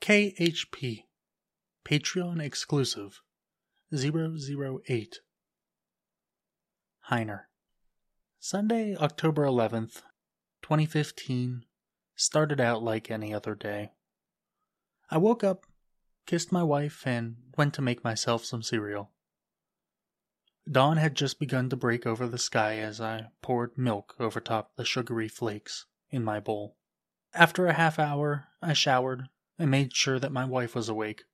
KHP Patreon exclusive 008 Hyner Sunday, October 11th, 2015 started out like any other day. I woke up, kissed my wife, and went to make myself some cereal. Dawn had just begun to break over the sky as I poured milk over top the sugary flakes in my bowl. After a half hour, I showered and made sure that my wife was awake.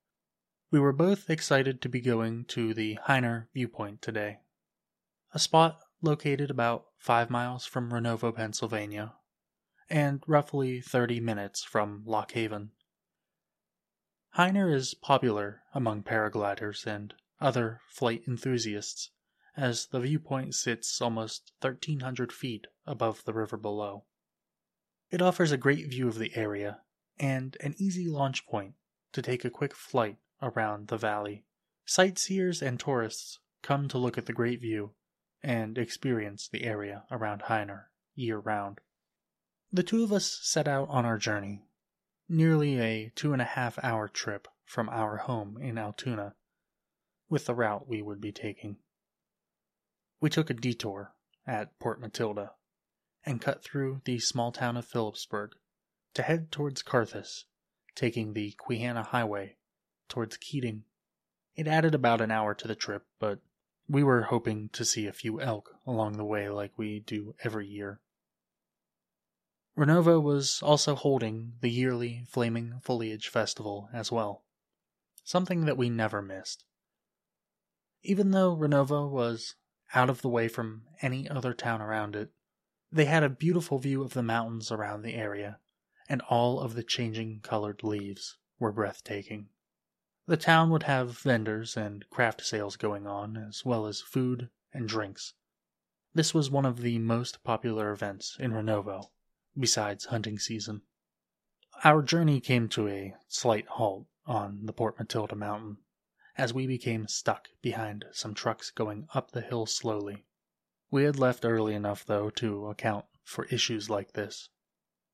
We were both excited to be going to the Hyner viewpoint today, a spot located about five miles from Renovo, Pennsylvania, and roughly 30 minutes from Lock Haven. Hyner is popular among paragliders and other flight enthusiasts as the viewpoint sits almost 1,300 feet above the river below. It offers a great view of the area and an easy launch point to take a quick flight around the valley. Sightseers and tourists come to look at the great view and experience the area around Hyner year round. The two of us set out on our journey, nearly a two and a half hour trip from our home in Altoona, with the route we would be taking. We took a detour at Port Matilda and cut through the small town of Philipsburg to head towards Karthaus, taking the Quehanna Highway towards Keating. It added about an hour to the trip, but we were hoping to see a few elk along the way like we do every year. Renovo was also holding the yearly Flaming Foliage Festival as well, something that we never missed. Even though Renovo was out of the way from any other town around it, they had a beautiful view of the mountains around the area, and all of the changing colored leaves were breathtaking. The town would have vendors and craft sales going on, as well as food and drinks. This was one of the most popular events in Renovo, besides hunting season. Our journey came to a slight halt on the Port Matilda mountain, as we became stuck behind some trucks going up the hill slowly. We had left early enough, though, to account for issues like this.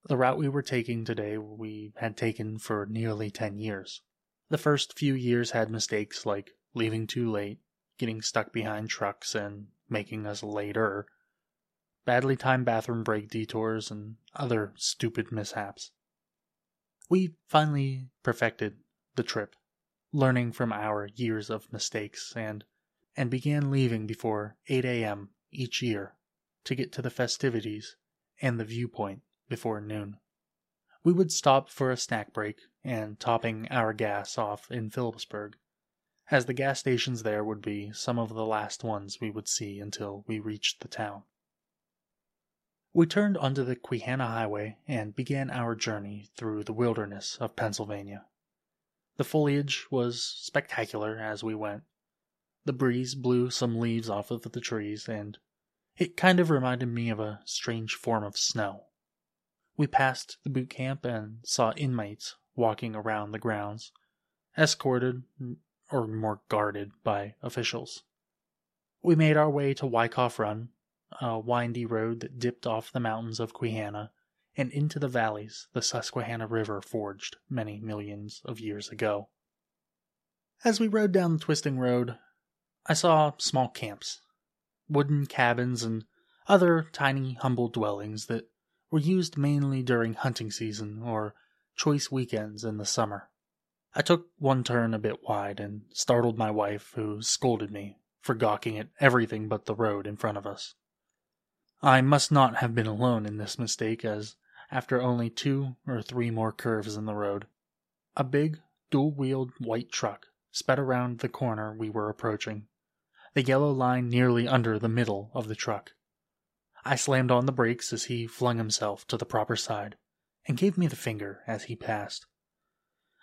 The route we were taking today we had taken for nearly 10 years. The first few years had mistakes like leaving too late, getting stuck behind trucks, and making us later, badly timed bathroom break detours, and other stupid mishaps. We finally perfected the trip, learning from our years of mistakes, and and began leaving before 8 a.m each year to get to the festivities and the viewpoint before noon. We would stop for a snack break and topping our gas off in Philipsburg, as the gas stations there would be some of the last ones we would see until we reached the town. We turned onto the Quehanna Highway and began our journey through the wilderness of Pennsylvania. The foliage was spectacular as we went, the breeze blew some leaves off of the trees, and it kind of reminded me of a strange form of snow. We passed the boot camp and saw inmates walking around the grounds, escorted or more guarded by officials. We made our way to Wyckoff Run, a windy road that dipped off the mountains of Quehanna and into the valleys the Susquehanna River forged many millions of years ago. As we rode down the twisting road, I saw small camps, wooden cabins, and other tiny, humble dwellings that were used mainly during hunting season or choice weekends in the summer. I took one turn a bit wide and startled my wife, who scolded me for gawking at everything but the road in front of us. I must not have been alone in this mistake, as after only two or three more curves in the road, a big, dual wheeled white truck sped around the corner we were approaching the yellow line nearly under the middle of the truck. I slammed on the brakes as he flung himself to the proper side and gave me the finger as he passed.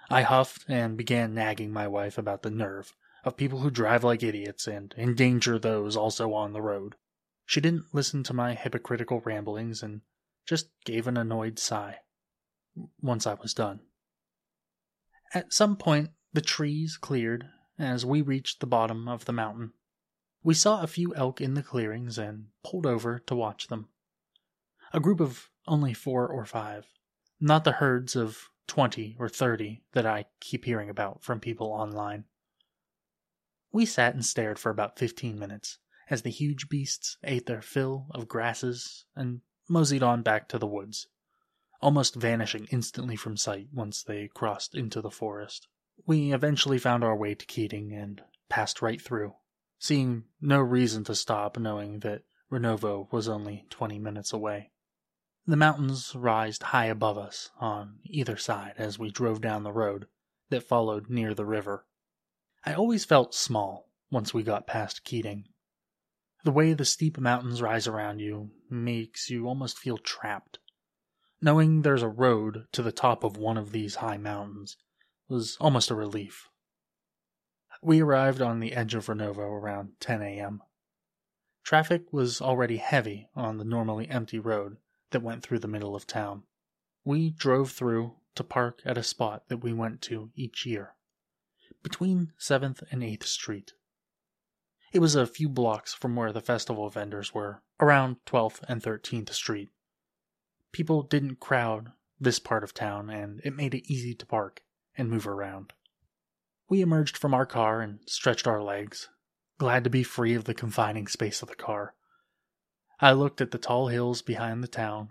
I huffed and began nagging my wife about the nerve of people who drive like idiots and endanger those also on the road. She didn't listen to my hypocritical ramblings and just gave an annoyed sigh once I was done. At some point, the trees cleared as we reached the bottom of the mountain. We saw a few elk in the clearings and pulled over to watch them. A group of only four or five, not the herds of 20 or 30 that I keep hearing about from people online. We sat and stared for about 15 minutes as the huge beasts ate their fill of grasses and moseyed on back to the woods, almost vanishing instantly from sight once they crossed into the forest. We eventually found our way to Keating and passed right through, seeing no reason to stop knowing that Renovo was only 20 minutes away. The mountains rised high above us on either side as we drove down the road that followed near the river. I always felt small once we got past Keating. The way the steep mountains rise around you makes you almost feel trapped. Knowing there's a road to the top of one of these high mountains was almost a relief. We arrived on the edge of Renovo around 10 a.m. Traffic was already heavy on the normally empty road that went through the middle of town. We drove through to park at a spot that we went to each year, between 7th and 8th Street. It was a few blocks from where the festival vendors were, around 12th and 13th Street. People didn't crowd this part of town, and it made it easy to park and move around. We emerged from our car and stretched our legs, glad to be free of the confining space of the car. I looked at the tall hills behind the town,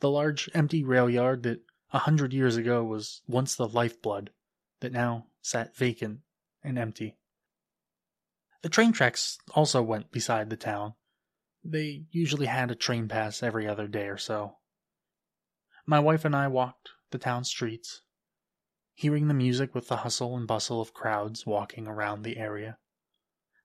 the large empty rail yard that a hundred years ago was once the lifeblood, that now sat vacant and empty. The train tracks also went beside the town. They usually had a train pass every other day or so. My wife and I walked the town streets, hearing the music with the hustle and bustle of crowds walking around the area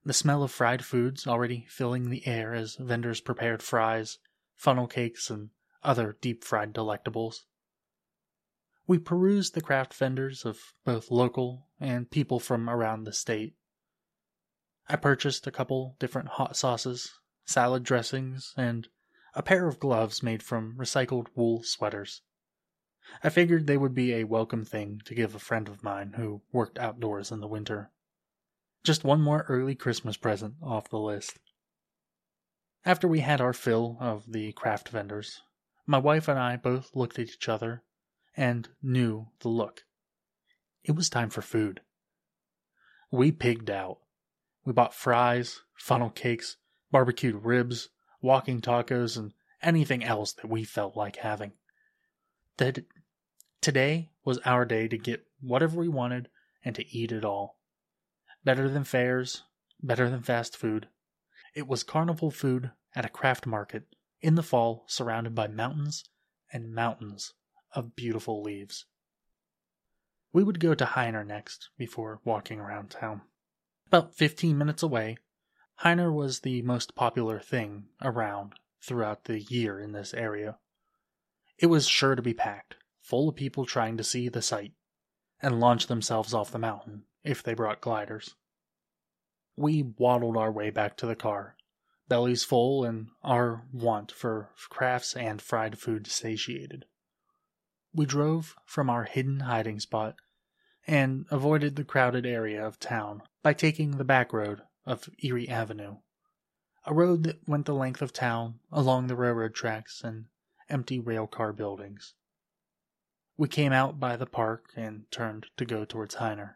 the smell of fried foods already filling the air as vendors prepared fries, funnel cakes, and other deep fried delectables. We perused the craft vendors of both local and people from around the state. I purchased a couple different hot sauces, salad dressings, and a pair of gloves made from recycled wool sweaters. I figured they would be a welcome thing to give a friend of mine who worked outdoors in the winter. Just one more early Christmas present off the list. After we had our fill of the craft vendors, my wife and I both looked at each other and knew the look. It was time for food. We pigged out. We bought fries, funnel cakes, barbecued ribs, walking tacos, and anything else that we felt like having. That today was our day to get whatever we wanted and to eat it all. Better than fairs, better than fast food. It was carnival food at a craft market in the fall surrounded by mountains and mountains of beautiful leaves. We would go to Hyner next before walking around town. About 15 minutes away, Hyner was the most popular thing around throughout the year in this area. It was sure to be packed, full of people trying to see the sight and launch themselves off the mountain if they brought gliders. We waddled our way back to the car, bellies full and our want for crafts and fried food satiated. We drove from our hidden hiding spot and avoided the crowded area of town by taking the back road of Erie Avenue, a road that went the length of town along the railroad tracks and empty railcar buildings. We came out by the park and turned to go towards Hyner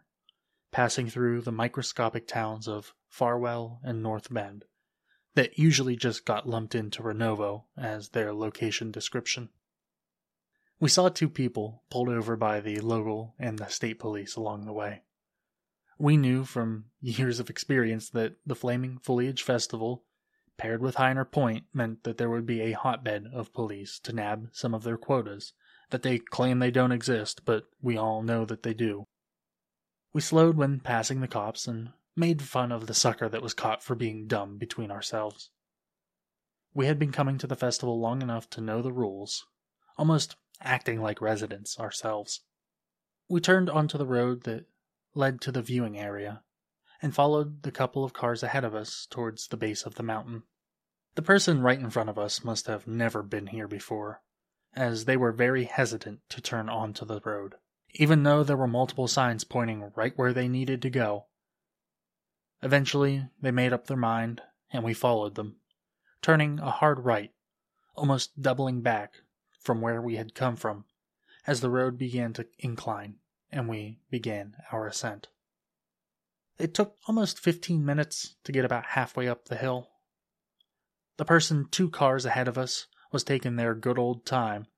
passing through the microscopic towns of Farwell and North Bend, that usually just got lumped into Renovo as their location description. We saw two people pulled over by the local and the state police along the way. We knew from years of experience that the Flaming Foliage Festival, paired with Hyner Point, meant that there would be a hotbed of police to nab some of their quotas that they claim they don't exist, but we all know that they do. We slowed when passing the cops and made fun of the sucker that was caught for being dumb between ourselves. We had been coming to the festival long enough to know the rules, almost acting like residents ourselves. We turned onto the road that led to the viewing area and followed the couple of cars ahead of us towards the base of the mountain. The person right in front of us must have never been here before, as they were very hesitant to turn onto the road even though there were multiple signs pointing right where they needed to go. Eventually, they made up their mind, and we followed them, turning a hard right, almost doubling back from where we had come from, as the road began to incline and we began our ascent. It took almost 15 minutes to get about halfway up the hill. The person two cars ahead of us was taking their good old time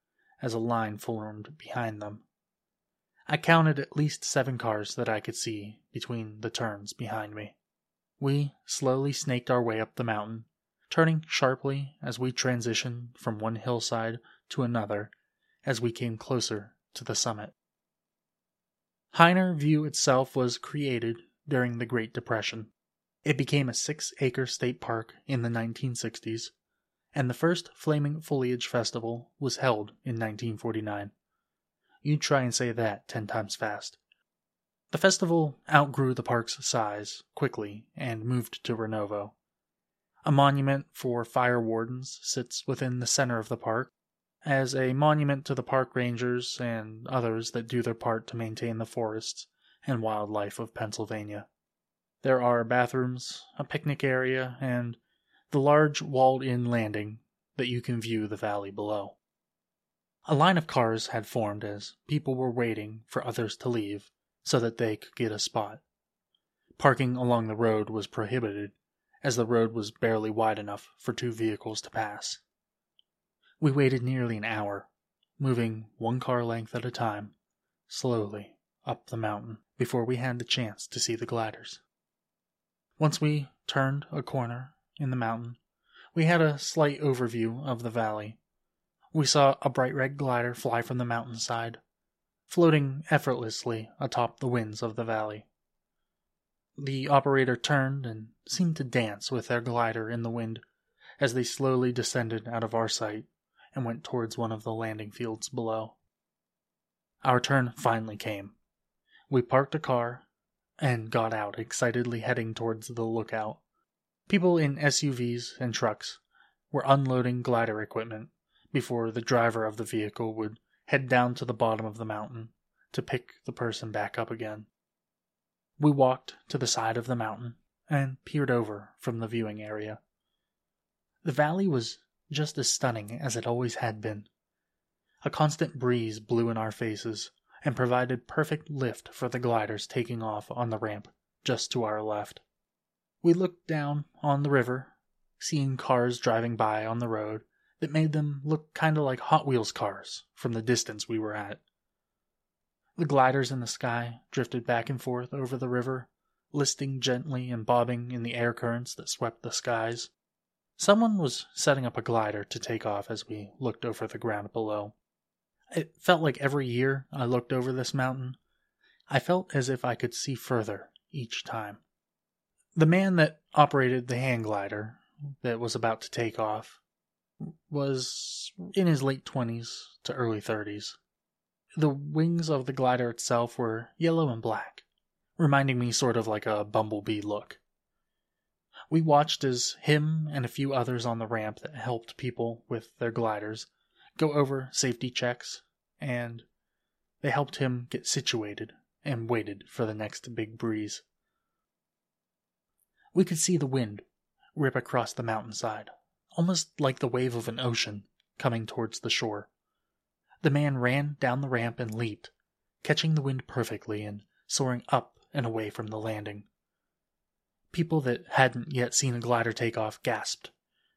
as a line formed behind them. I counted at least seven cars that I could see between the turns behind me. We slowly snaked our way up the mountain, turning sharply as we transitioned from one hillside to another as we came closer to the summit. Hyner View itself was created during the Great Depression. It became a six acre state park in the 1960s, and the first Flaming Foliage Festival was held in 1949. You try and say that ten times fast. The festival outgrew the park's size quickly and moved to Renovo. A monument for fire wardens sits within the center of the park as a monument to the park rangers and others that do their part to maintain the forests and wildlife of Pennsylvania. There are bathrooms, a picnic area, and the large walled in landing that you can view the valley below. A line of cars had formed as people were waiting for others to leave so that they could get a spot. Parking along the road was prohibited, as the road was barely wide enough for two vehicles to pass. We waited nearly an hour, moving one car length at a time, slowly up the mountain before we had the chance to see the gliders. Once we turned a corner in the mountain, we had a slight overview of the valley. We saw a bright red glider fly from the mountainside, floating effortlessly atop the winds of the valley. The operator turned and seemed to dance with their glider in the wind as they slowly descended out of our sight and went towards one of the landing fields below. Our turn finally came. We parked a car and got out, excitedly heading towards the lookout. People in SUVs and trucks were unloading glider equipment before the driver of the vehicle would head down to the bottom of the mountain to pick the person back up again. We walked to the side of the mountain and peered over from the viewing area. The valley was just as stunning as it always had been. A constant breeze blew in our faces and provided perfect lift for the gliders taking off on the ramp just to our left. We looked down on the river, seeing cars driving by on the road that made them look kind of like Hot Wheels cars from the distance we were at. The gliders in the sky drifted back and forth over the river, listing gently and bobbing in the air currents that swept the skies. Someone was setting up a glider to take off as we looked over the ground below. It felt like every year I looked over this mountain, I felt as if I could see further each time. The man that operated the hand glider that was about to take off was in his late 20s to early 30s. The wings of the glider itself were yellow and black, reminding me sort of like a bumblebee look. We watched as him and a few others on the ramp that helped people with their gliders go over safety checks, and they helped him get situated and waited for the next big breeze. We could see the wind rip across the mountainside, almost like the wave of an ocean coming towards the shore. The man ran down the ramp and leaped, catching the wind perfectly and soaring up and away from the landing. People that hadn't yet seen a glider take off gasped,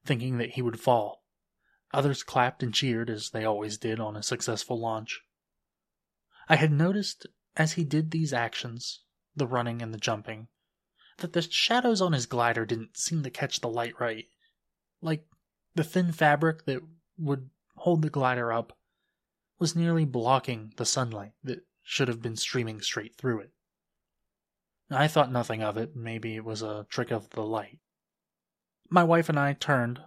thinking that he would fall. Others clapped and cheered, as they always did on a successful launch. I had noticed as he did these actions, the running and the jumping, that the shadows on his glider didn't seem to catch the light right. Like the thin fabric that would hold the glider up was nearly blocking the sunlight that should have been streaming straight through it. I thought nothing of it. Maybe it was a trick of the light. My wife and I turned,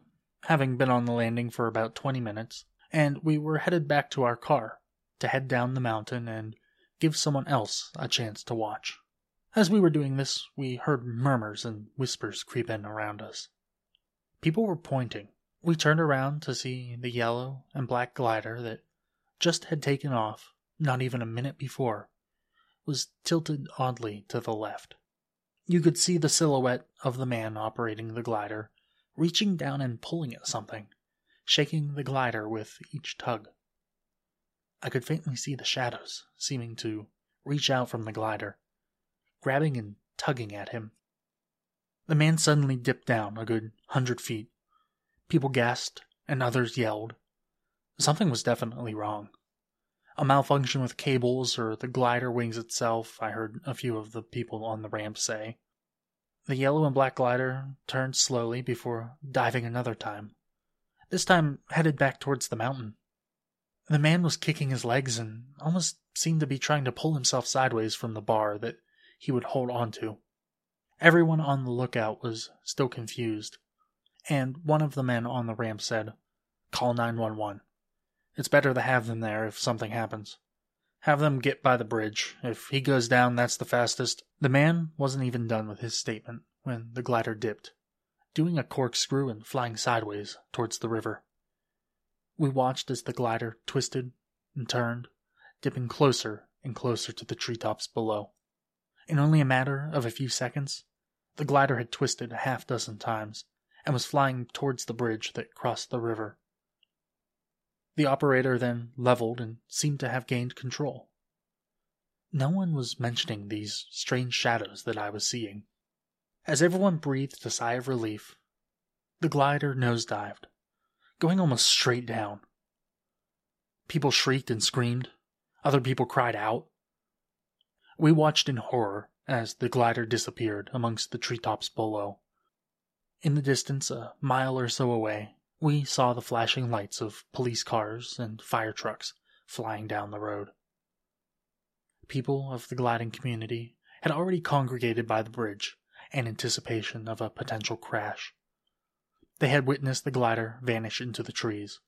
having been on the landing for about 20 minutes, and we were headed back to our car to head down the mountain and give someone else a chance to watch. As we were doing this, we heard murmurs and whispers creep in around us. People were pointing. We turned around to see the yellow and black glider that just had taken off not even a minute before was tilted oddly to the left. You could see the silhouette of the man operating the glider, reaching down and pulling at something, shaking the glider with each tug. I could faintly see the shadows seeming to reach out from the glider, grabbing and tugging at him. The man suddenly dipped down a good hundred feet. People gasped and others yelled. Something was definitely wrong. A malfunction with cables or the glider wings itself, I heard a few of the people on the ramp say. The yellow and black glider turned slowly before diving another time, this time headed back towards the mountain. The man was kicking his legs and almost seemed to be trying to pull himself sideways from the bar that he would hold onto. Everyone on the lookout was still confused, and one of the men on the ramp said, Call 911. It's better to have them there if something happens. Have them get by the bridge. If he goes down, that's the fastest. The man wasn't even done with his statement when the glider dipped, doing a corkscrew and flying sideways towards the river. We watched as the glider twisted and turned, dipping closer and closer to the treetops below. In only a matter of a few seconds, the glider had twisted a half dozen times and was flying towards the bridge that crossed the river. The operator then leveled and seemed to have gained control. No one was mentioning these strange shadows that I was seeing. As everyone breathed a sigh of relief, the glider nosedived going almost straight down. People shrieked and screamed. Other people cried out. We watched in horror as the glider disappeared amongst the treetops below. In the distance, a mile or so away, we saw the flashing lights of police cars and fire trucks flying down the road. People of the gliding community had already congregated by the bridge in anticipation of a potential crash. They had witnessed the glider vanish into the trees.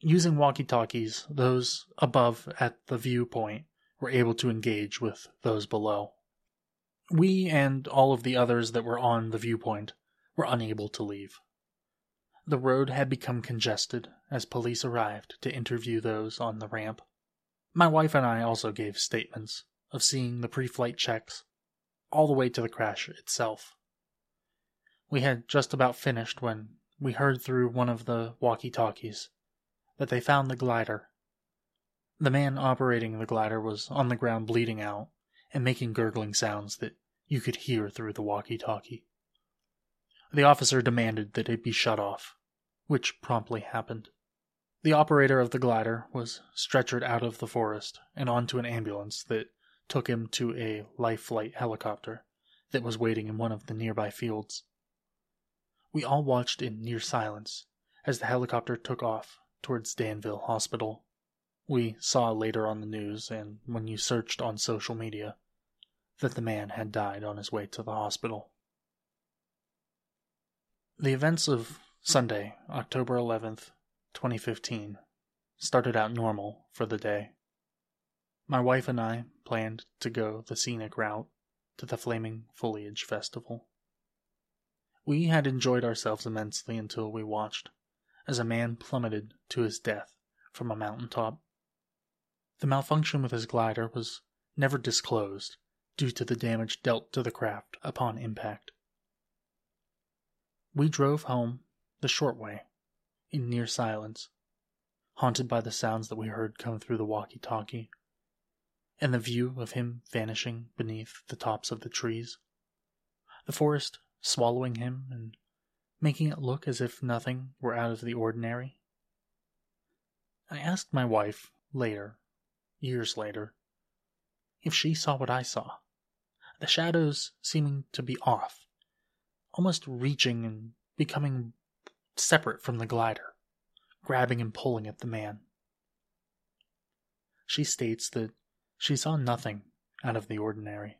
Using walkie talkies, those above at the viewpoint were able to engage with those below. We and all of the others that were on the viewpoint were unable to leave. The road had become congested as police arrived to interview those on the ramp. My wife and I also gave statements of seeing the pre flight checks all the way to the crash itself. We had just about finished when we heard through one of the walkie talkies that they found the glider. The man operating the glider was on the ground bleeding out and making gurgling sounds that you could hear through the walkie talkie. The officer demanded that it be shut off, which promptly happened. The operator of the glider was stretchered out of the forest and onto an ambulance that took him to a life flight helicopter that was waiting in one of the nearby fields. We all watched in near silence as the helicopter took off towards Danville Hospital. We saw later on the news and when you searched on social media that the man had died on his way to the hospital. The events of Sunday, October 11th, 2015, started out normal for the day. My wife and I planned to go the scenic route to the Flaming Foliage Festival. We had enjoyed ourselves immensely until we watched as a man plummeted to his death from a mountain top. The malfunction with his glider was never disclosed due to the damage dealt to the craft upon impact. We drove home the short way, in near silence, haunted by the sounds that we heard come through the walkie talkie, and the view of him vanishing beneath the tops of the trees. The forest swallowing him and making it look as if nothing were out of the ordinary. I asked my wife later, years later, if she saw what I saw. The shadows seeming to be off, almost reaching and becoming separate from the glider, grabbing and pulling at the man. She states that she saw nothing out of the ordinary.